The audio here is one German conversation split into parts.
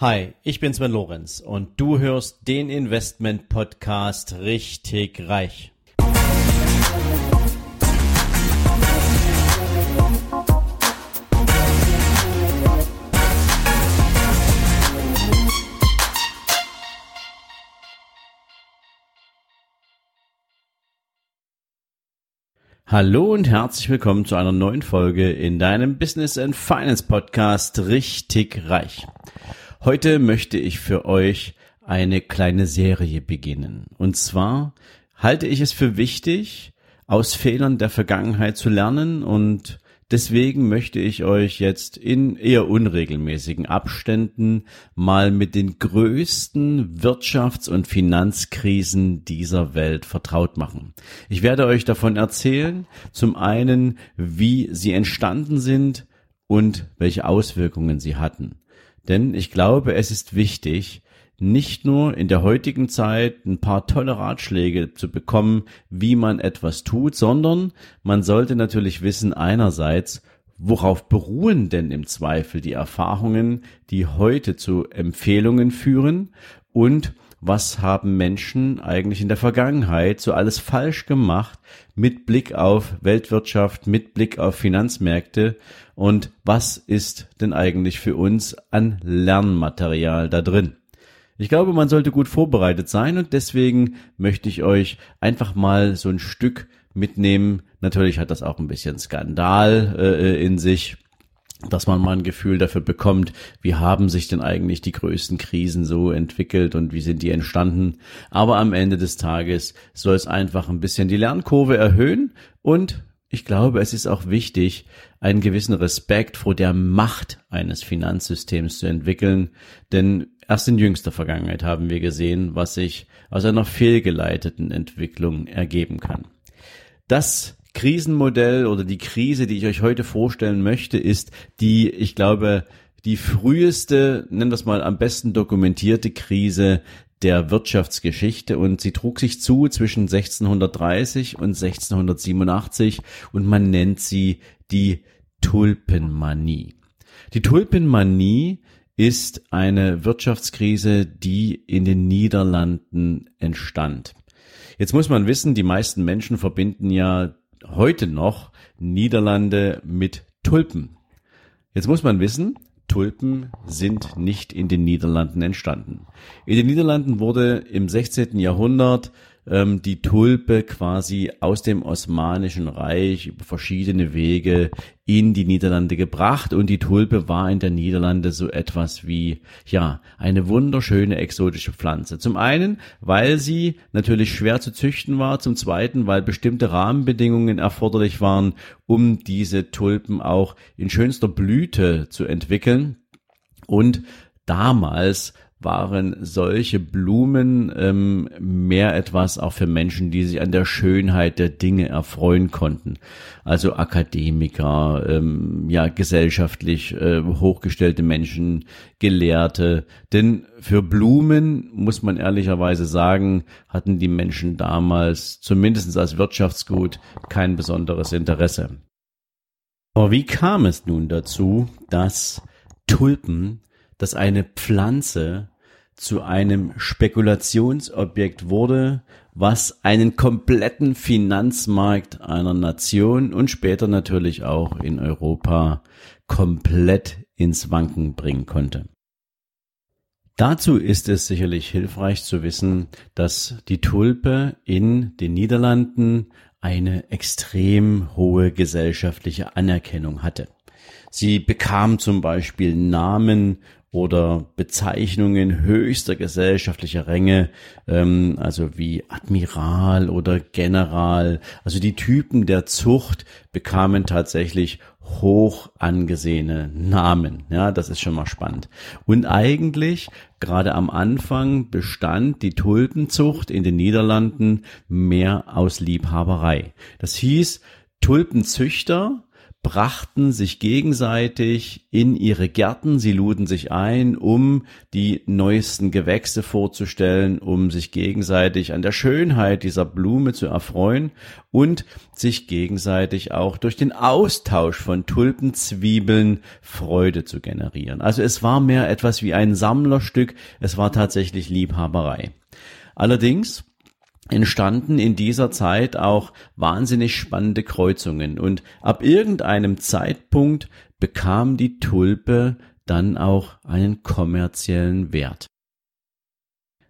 Hi, ich bin Sven Lorenz und du hörst den Investment Podcast richtig reich. Hallo und herzlich willkommen zu einer neuen Folge in deinem Business and Finance Podcast richtig reich. Heute möchte ich für euch eine kleine Serie beginnen. Und zwar halte ich es für wichtig, aus Fehlern der Vergangenheit zu lernen und Deswegen möchte ich euch jetzt in eher unregelmäßigen Abständen mal mit den größten Wirtschafts- und Finanzkrisen dieser Welt vertraut machen. Ich werde euch davon erzählen, zum einen, wie sie entstanden sind und welche Auswirkungen sie hatten. Denn ich glaube, es ist wichtig, nicht nur in der heutigen Zeit ein paar tolle Ratschläge zu bekommen, wie man etwas tut, sondern man sollte natürlich wissen einerseits, worauf beruhen denn im Zweifel die Erfahrungen, die heute zu Empfehlungen führen und was haben Menschen eigentlich in der Vergangenheit so alles falsch gemacht mit Blick auf Weltwirtschaft, mit Blick auf Finanzmärkte und was ist denn eigentlich für uns an Lernmaterial da drin? Ich glaube, man sollte gut vorbereitet sein und deswegen möchte ich euch einfach mal so ein Stück mitnehmen. Natürlich hat das auch ein bisschen Skandal äh, in sich dass man mal ein Gefühl dafür bekommt, wie haben sich denn eigentlich die größten Krisen so entwickelt und wie sind die entstanden. Aber am Ende des Tages soll es einfach ein bisschen die Lernkurve erhöhen und ich glaube, es ist auch wichtig, einen gewissen Respekt vor der Macht eines Finanzsystems zu entwickeln, denn erst in jüngster Vergangenheit haben wir gesehen, was sich aus einer fehlgeleiteten Entwicklung ergeben kann. Das Krisenmodell oder die Krise, die ich euch heute vorstellen möchte, ist die, ich glaube, die früheste, nennen wir es mal am besten dokumentierte Krise der Wirtschaftsgeschichte und sie trug sich zu zwischen 1630 und 1687 und man nennt sie die Tulpenmanie. Die Tulpenmanie ist eine Wirtschaftskrise, die in den Niederlanden entstand. Jetzt muss man wissen, die meisten Menschen verbinden ja heute noch Niederlande mit Tulpen. Jetzt muss man wissen, Tulpen sind nicht in den Niederlanden entstanden. In den Niederlanden wurde im 16. Jahrhundert ähm, die Tulpe quasi aus dem Osmanischen Reich über verschiedene Wege in die Niederlande gebracht und die Tulpe war in der Niederlande so etwas wie, ja, eine wunderschöne exotische Pflanze. Zum einen, weil sie natürlich schwer zu züchten war, zum zweiten, weil bestimmte Rahmenbedingungen erforderlich waren, um diese Tulpen auch in schönster Blüte zu entwickeln. Und damals waren solche Blumen ähm, mehr etwas auch für Menschen, die sich an der Schönheit der Dinge erfreuen konnten. Also Akademiker, ähm, ja gesellschaftlich äh, hochgestellte Menschen, Gelehrte. Denn für Blumen, muss man ehrlicherweise sagen, hatten die Menschen damals, zumindest als Wirtschaftsgut, kein besonderes Interesse. Aber wie kam es nun dazu, dass Tulpen dass eine Pflanze zu einem Spekulationsobjekt wurde, was einen kompletten Finanzmarkt einer Nation und später natürlich auch in Europa komplett ins Wanken bringen konnte. Dazu ist es sicherlich hilfreich zu wissen, dass die Tulpe in den Niederlanden eine extrem hohe gesellschaftliche Anerkennung hatte. Sie bekam zum Beispiel Namen oder Bezeichnungen höchster gesellschaftlicher Ränge, ähm, also wie Admiral oder General. Also die Typen der Zucht bekamen tatsächlich hoch angesehene Namen. Ja, das ist schon mal spannend. Und eigentlich gerade am Anfang bestand die Tulpenzucht in den Niederlanden mehr aus Liebhaberei. Das hieß, Tulpenzüchter brachten sich gegenseitig in ihre Gärten, sie luden sich ein, um die neuesten Gewächse vorzustellen, um sich gegenseitig an der Schönheit dieser Blume zu erfreuen und sich gegenseitig auch durch den Austausch von Tulpenzwiebeln Freude zu generieren. Also es war mehr etwas wie ein Sammlerstück, es war tatsächlich Liebhaberei. Allerdings entstanden in dieser Zeit auch wahnsinnig spannende Kreuzungen. Und ab irgendeinem Zeitpunkt bekam die Tulpe dann auch einen kommerziellen Wert.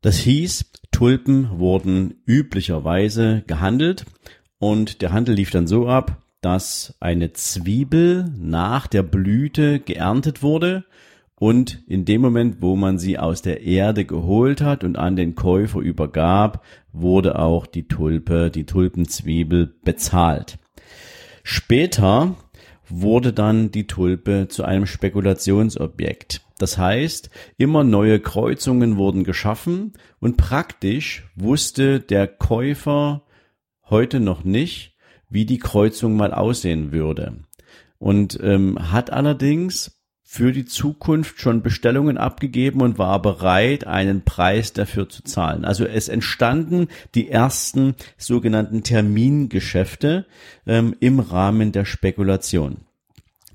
Das hieß, Tulpen wurden üblicherweise gehandelt. Und der Handel lief dann so ab, dass eine Zwiebel nach der Blüte geerntet wurde und in dem Moment, wo man sie aus der Erde geholt hat und an den Käufer übergab, wurde auch die Tulpe, die Tulpenzwiebel bezahlt. Später wurde dann die Tulpe zu einem Spekulationsobjekt. Das heißt, immer neue Kreuzungen wurden geschaffen und praktisch wusste der Käufer heute noch nicht, wie die Kreuzung mal aussehen würde. Und ähm, hat allerdings für die Zukunft schon Bestellungen abgegeben und war bereit, einen Preis dafür zu zahlen. Also es entstanden die ersten sogenannten Termingeschäfte ähm, im Rahmen der Spekulation.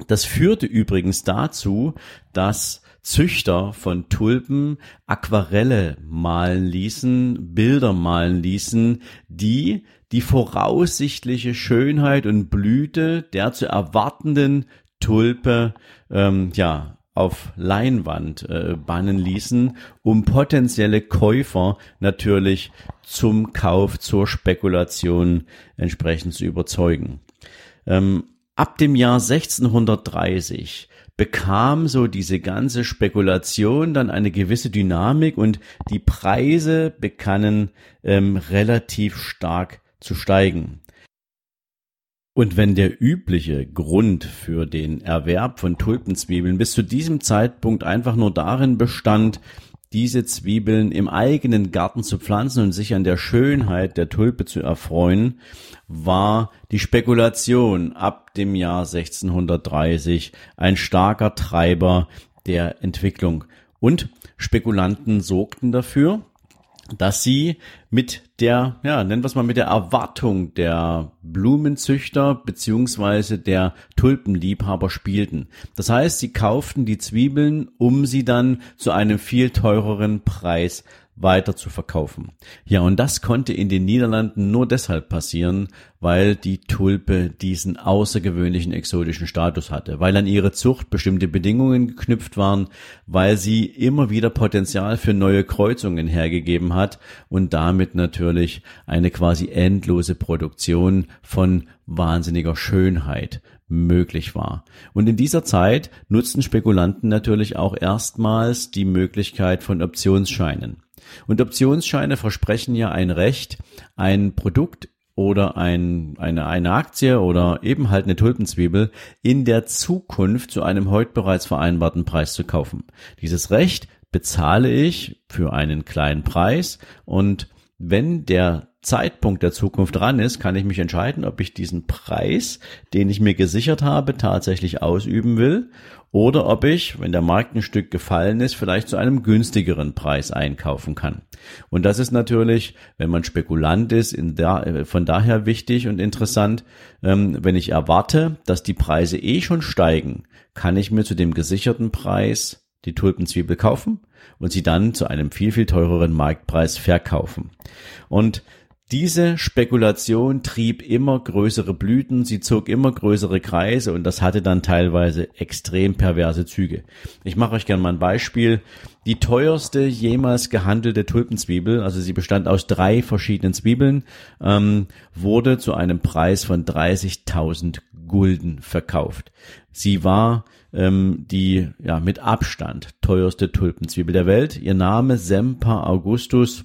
Das führte übrigens dazu, dass Züchter von Tulpen Aquarelle malen ließen, Bilder malen ließen, die die voraussichtliche Schönheit und Blüte der zu erwartenden Tulpe ähm, ja auf Leinwand äh, bannen ließen, um potenzielle Käufer natürlich zum Kauf, zur Spekulation entsprechend zu überzeugen. Ähm, ab dem Jahr 1630 bekam so diese ganze Spekulation dann eine gewisse Dynamik und die Preise begannen ähm, relativ stark zu steigen. Und wenn der übliche Grund für den Erwerb von Tulpenzwiebeln bis zu diesem Zeitpunkt einfach nur darin bestand, diese Zwiebeln im eigenen Garten zu pflanzen und sich an der Schönheit der Tulpe zu erfreuen, war die Spekulation ab dem Jahr 1630 ein starker Treiber der Entwicklung. Und Spekulanten sorgten dafür, dass sie mit der, ja, nennen wir es mal mit der Erwartung der Blumenzüchter beziehungsweise der Tulpenliebhaber spielten. Das heißt, sie kauften die Zwiebeln, um sie dann zu einem viel teureren Preis weiter zu verkaufen. Ja, und das konnte in den Niederlanden nur deshalb passieren, weil die Tulpe diesen außergewöhnlichen exotischen Status hatte, weil an ihre Zucht bestimmte Bedingungen geknüpft waren, weil sie immer wieder Potenzial für neue Kreuzungen hergegeben hat und damit natürlich eine quasi endlose Produktion von wahnsinniger Schönheit möglich war. Und in dieser Zeit nutzten Spekulanten natürlich auch erstmals die Möglichkeit von Optionsscheinen. Und Optionsscheine versprechen ja ein Recht, ein Produkt oder ein, eine, eine Aktie oder eben halt eine Tulpenzwiebel in der Zukunft zu einem heute bereits vereinbarten Preis zu kaufen. Dieses Recht bezahle ich für einen kleinen Preis und wenn der Zeitpunkt der Zukunft dran ist, kann ich mich entscheiden, ob ich diesen Preis, den ich mir gesichert habe, tatsächlich ausüben will oder ob ich, wenn der Markt ein Stück gefallen ist, vielleicht zu einem günstigeren Preis einkaufen kann. Und das ist natürlich, wenn man Spekulant ist, der, von daher wichtig und interessant, ähm, wenn ich erwarte, dass die Preise eh schon steigen, kann ich mir zu dem gesicherten Preis die Tulpenzwiebel kaufen und sie dann zu einem viel, viel teureren Marktpreis verkaufen. Und diese Spekulation trieb immer größere Blüten, sie zog immer größere Kreise und das hatte dann teilweise extrem perverse Züge. Ich mache euch gerne mal ein Beispiel. Die teuerste jemals gehandelte Tulpenzwiebel, also sie bestand aus drei verschiedenen Zwiebeln, ähm, wurde zu einem Preis von 30.000 Gulden verkauft. Sie war ähm, die ja mit Abstand teuerste Tulpenzwiebel der Welt. Ihr Name Semper Augustus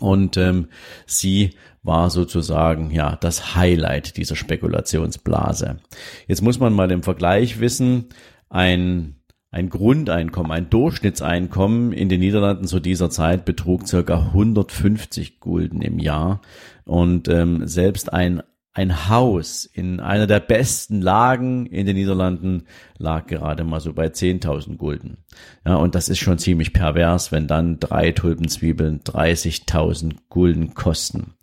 und ähm, sie war sozusagen ja das Highlight dieser Spekulationsblase. Jetzt muss man mal im Vergleich wissen, ein ein Grundeinkommen, ein Durchschnittseinkommen in den Niederlanden zu dieser Zeit betrug circa 150 Gulden im Jahr und ähm, selbst ein ein Haus in einer der besten Lagen in den Niederlanden lag gerade mal so bei 10.000 Gulden. Ja, und das ist schon ziemlich pervers, wenn dann drei Tulpenzwiebeln 30.000 Gulden kosten.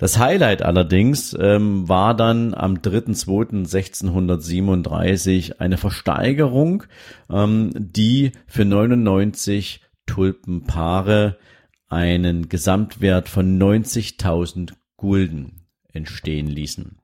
Das Highlight allerdings ähm, war dann am 3.2.1637 eine Versteigerung, ähm, die für 99 Tulpenpaare einen Gesamtwert von 90.000 Gulden entstehen ließen.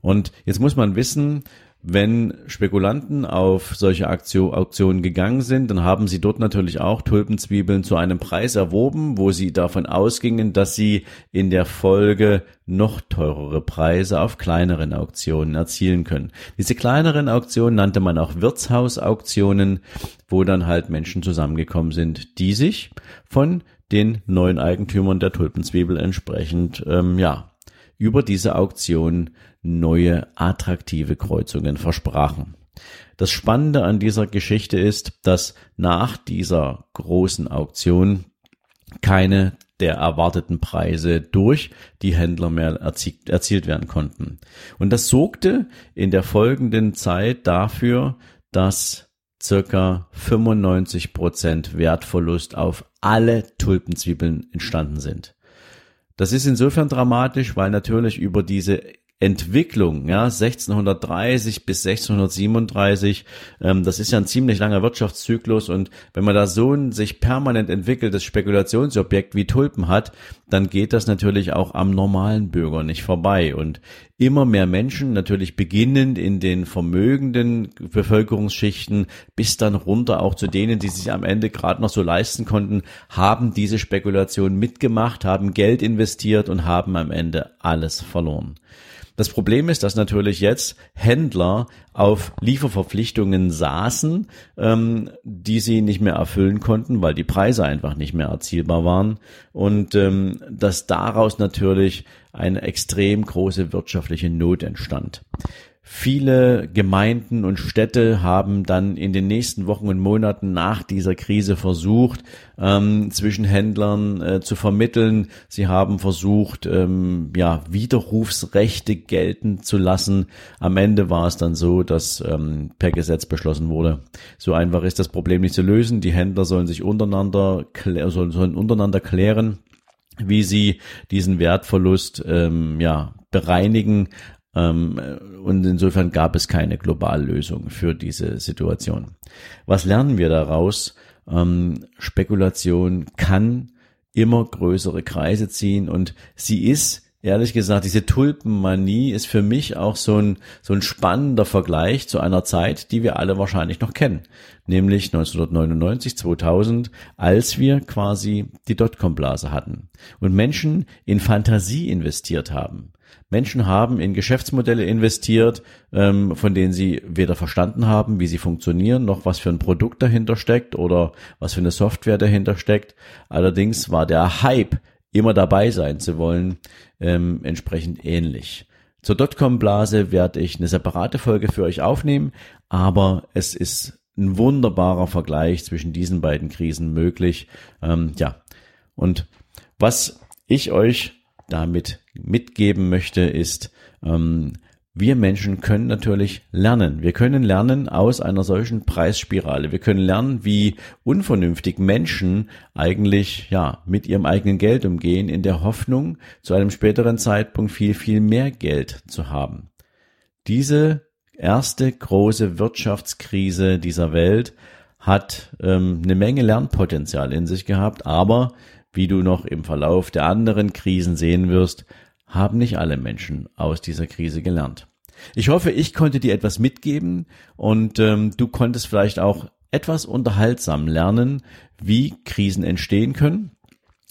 Und jetzt muss man wissen, wenn Spekulanten auf solche Auktionen gegangen sind, dann haben sie dort natürlich auch Tulpenzwiebeln zu einem Preis erworben, wo sie davon ausgingen, dass sie in der Folge noch teurere Preise auf kleineren Auktionen erzielen können. Diese kleineren Auktionen nannte man auch Wirtshausauktionen, wo dann halt Menschen zusammengekommen sind, die sich von den neuen Eigentümern der Tulpenzwiebel entsprechend ähm, ja über diese Auktion neue attraktive Kreuzungen versprachen. Das Spannende an dieser Geschichte ist, dass nach dieser großen Auktion keine der erwarteten Preise durch die Händler mehr erzielt, erzielt werden konnten. Und das sorgte in der folgenden Zeit dafür, dass circa 95 Prozent Wertverlust auf alle Tulpenzwiebeln entstanden sind. Das ist insofern dramatisch, weil natürlich über diese Entwicklung, ja, 1630 bis 1637, ähm, das ist ja ein ziemlich langer Wirtschaftszyklus und wenn man da so ein sich permanent entwickeltes Spekulationsobjekt wie Tulpen hat, dann geht das natürlich auch am normalen Bürger nicht vorbei und immer mehr Menschen, natürlich beginnend in den vermögenden Bevölkerungsschichten bis dann runter auch zu denen, die sich am Ende gerade noch so leisten konnten, haben diese Spekulation mitgemacht, haben Geld investiert und haben am Ende alles verloren. Das Problem ist, dass natürlich jetzt Händler auf Lieferverpflichtungen saßen, ähm, die sie nicht mehr erfüllen konnten, weil die Preise einfach nicht mehr erzielbar waren und ähm, dass daraus natürlich eine extrem große wirtschaftliche Not entstand. Viele Gemeinden und Städte haben dann in den nächsten Wochen und Monaten nach dieser Krise versucht, ähm, zwischen Händlern äh, zu vermitteln. Sie haben versucht, ähm, ja, Widerrufsrechte gelten zu lassen. Am Ende war es dann so, dass ähm, per Gesetz beschlossen wurde. So einfach ist das Problem nicht zu lösen. Die Händler sollen sich untereinander, sollen, sollen untereinander klären wie sie diesen Wertverlust ähm, ja bereinigen. Ähm, und insofern gab es keine Globallösung für diese Situation. Was lernen wir daraus? Ähm, Spekulation kann immer größere Kreise ziehen und sie ist ehrlich gesagt, diese Tulpenmanie ist für mich auch so ein, so ein spannender Vergleich zu einer Zeit, die wir alle wahrscheinlich noch kennen. Nämlich 1999, 2000, als wir quasi die Dotcom-Blase hatten und Menschen in Fantasie investiert haben. Menschen haben in Geschäftsmodelle investiert, ähm, von denen sie weder verstanden haben, wie sie funktionieren, noch was für ein Produkt dahinter steckt oder was für eine Software dahinter steckt. Allerdings war der Hype, immer dabei sein zu wollen, ähm, entsprechend ähnlich. Zur Dotcom-Blase werde ich eine separate Folge für euch aufnehmen, aber es ist ein wunderbarer Vergleich zwischen diesen beiden Krisen möglich. Ähm, ja, und was ich euch damit mitgeben möchte, ist, ähm, wir Menschen können natürlich lernen. Wir können lernen aus einer solchen Preisspirale. Wir können lernen, wie unvernünftig Menschen eigentlich, ja, mit ihrem eigenen Geld umgehen, in der Hoffnung, zu einem späteren Zeitpunkt viel, viel mehr Geld zu haben. Diese erste große Wirtschaftskrise dieser Welt hat ähm, eine Menge Lernpotenzial in sich gehabt, aber wie du noch im Verlauf der anderen Krisen sehen wirst, haben nicht alle Menschen aus dieser Krise gelernt. Ich hoffe, ich konnte dir etwas mitgeben und ähm, du konntest vielleicht auch etwas unterhaltsam lernen, wie Krisen entstehen können.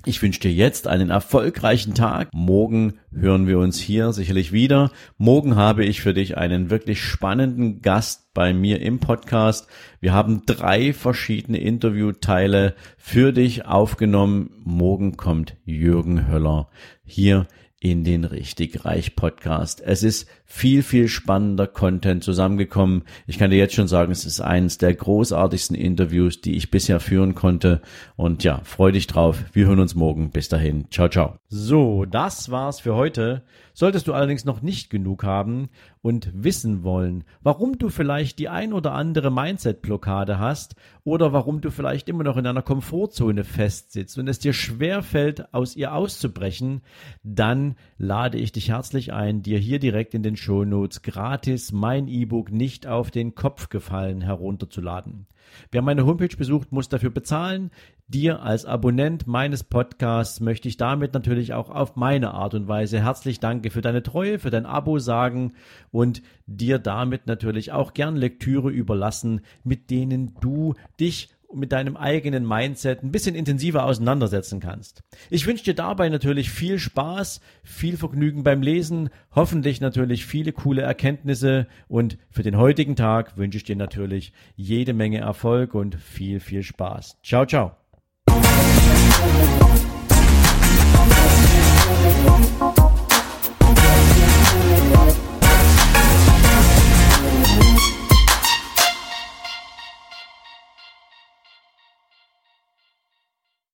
Ich wünsche dir jetzt einen erfolgreichen Tag. Morgen hören wir uns hier sicherlich wieder. Morgen habe ich für dich einen wirklich spannenden Gast bei mir im Podcast. Wir haben drei verschiedene Interviewteile für dich aufgenommen. Morgen kommt Jürgen Höller hier in den Richtig Reich Podcast. Es ist viel, viel spannender Content zusammengekommen. Ich kann dir jetzt schon sagen, es ist eines der großartigsten Interviews, die ich bisher führen konnte. Und ja, freu dich drauf. Wir hören uns morgen. Bis dahin. Ciao, ciao. So, das war's für heute. Solltest du allerdings noch nicht genug haben und wissen wollen, warum du vielleicht die ein oder andere Mindset-Blockade hast oder warum du vielleicht immer noch in einer Komfortzone festsitzt und es dir schwer fällt, aus ihr auszubrechen, dann lade ich dich herzlich ein, dir hier direkt in den Shownotes gratis mein E-Book nicht auf den Kopf gefallen herunterzuladen. Wer meine Homepage besucht, muss dafür bezahlen. Dir als Abonnent meines Podcasts möchte ich damit natürlich auch auf meine Art und Weise herzlich danke für deine Treue, für dein Abo sagen und dir damit natürlich auch gern Lektüre überlassen, mit denen du dich mit deinem eigenen Mindset ein bisschen intensiver auseinandersetzen kannst. Ich wünsche dir dabei natürlich viel Spaß, viel Vergnügen beim Lesen, hoffentlich natürlich viele coole Erkenntnisse und für den heutigen Tag wünsche ich dir natürlich jede Menge Erfolg und viel, viel Spaß. Ciao, ciao. Oh, oh,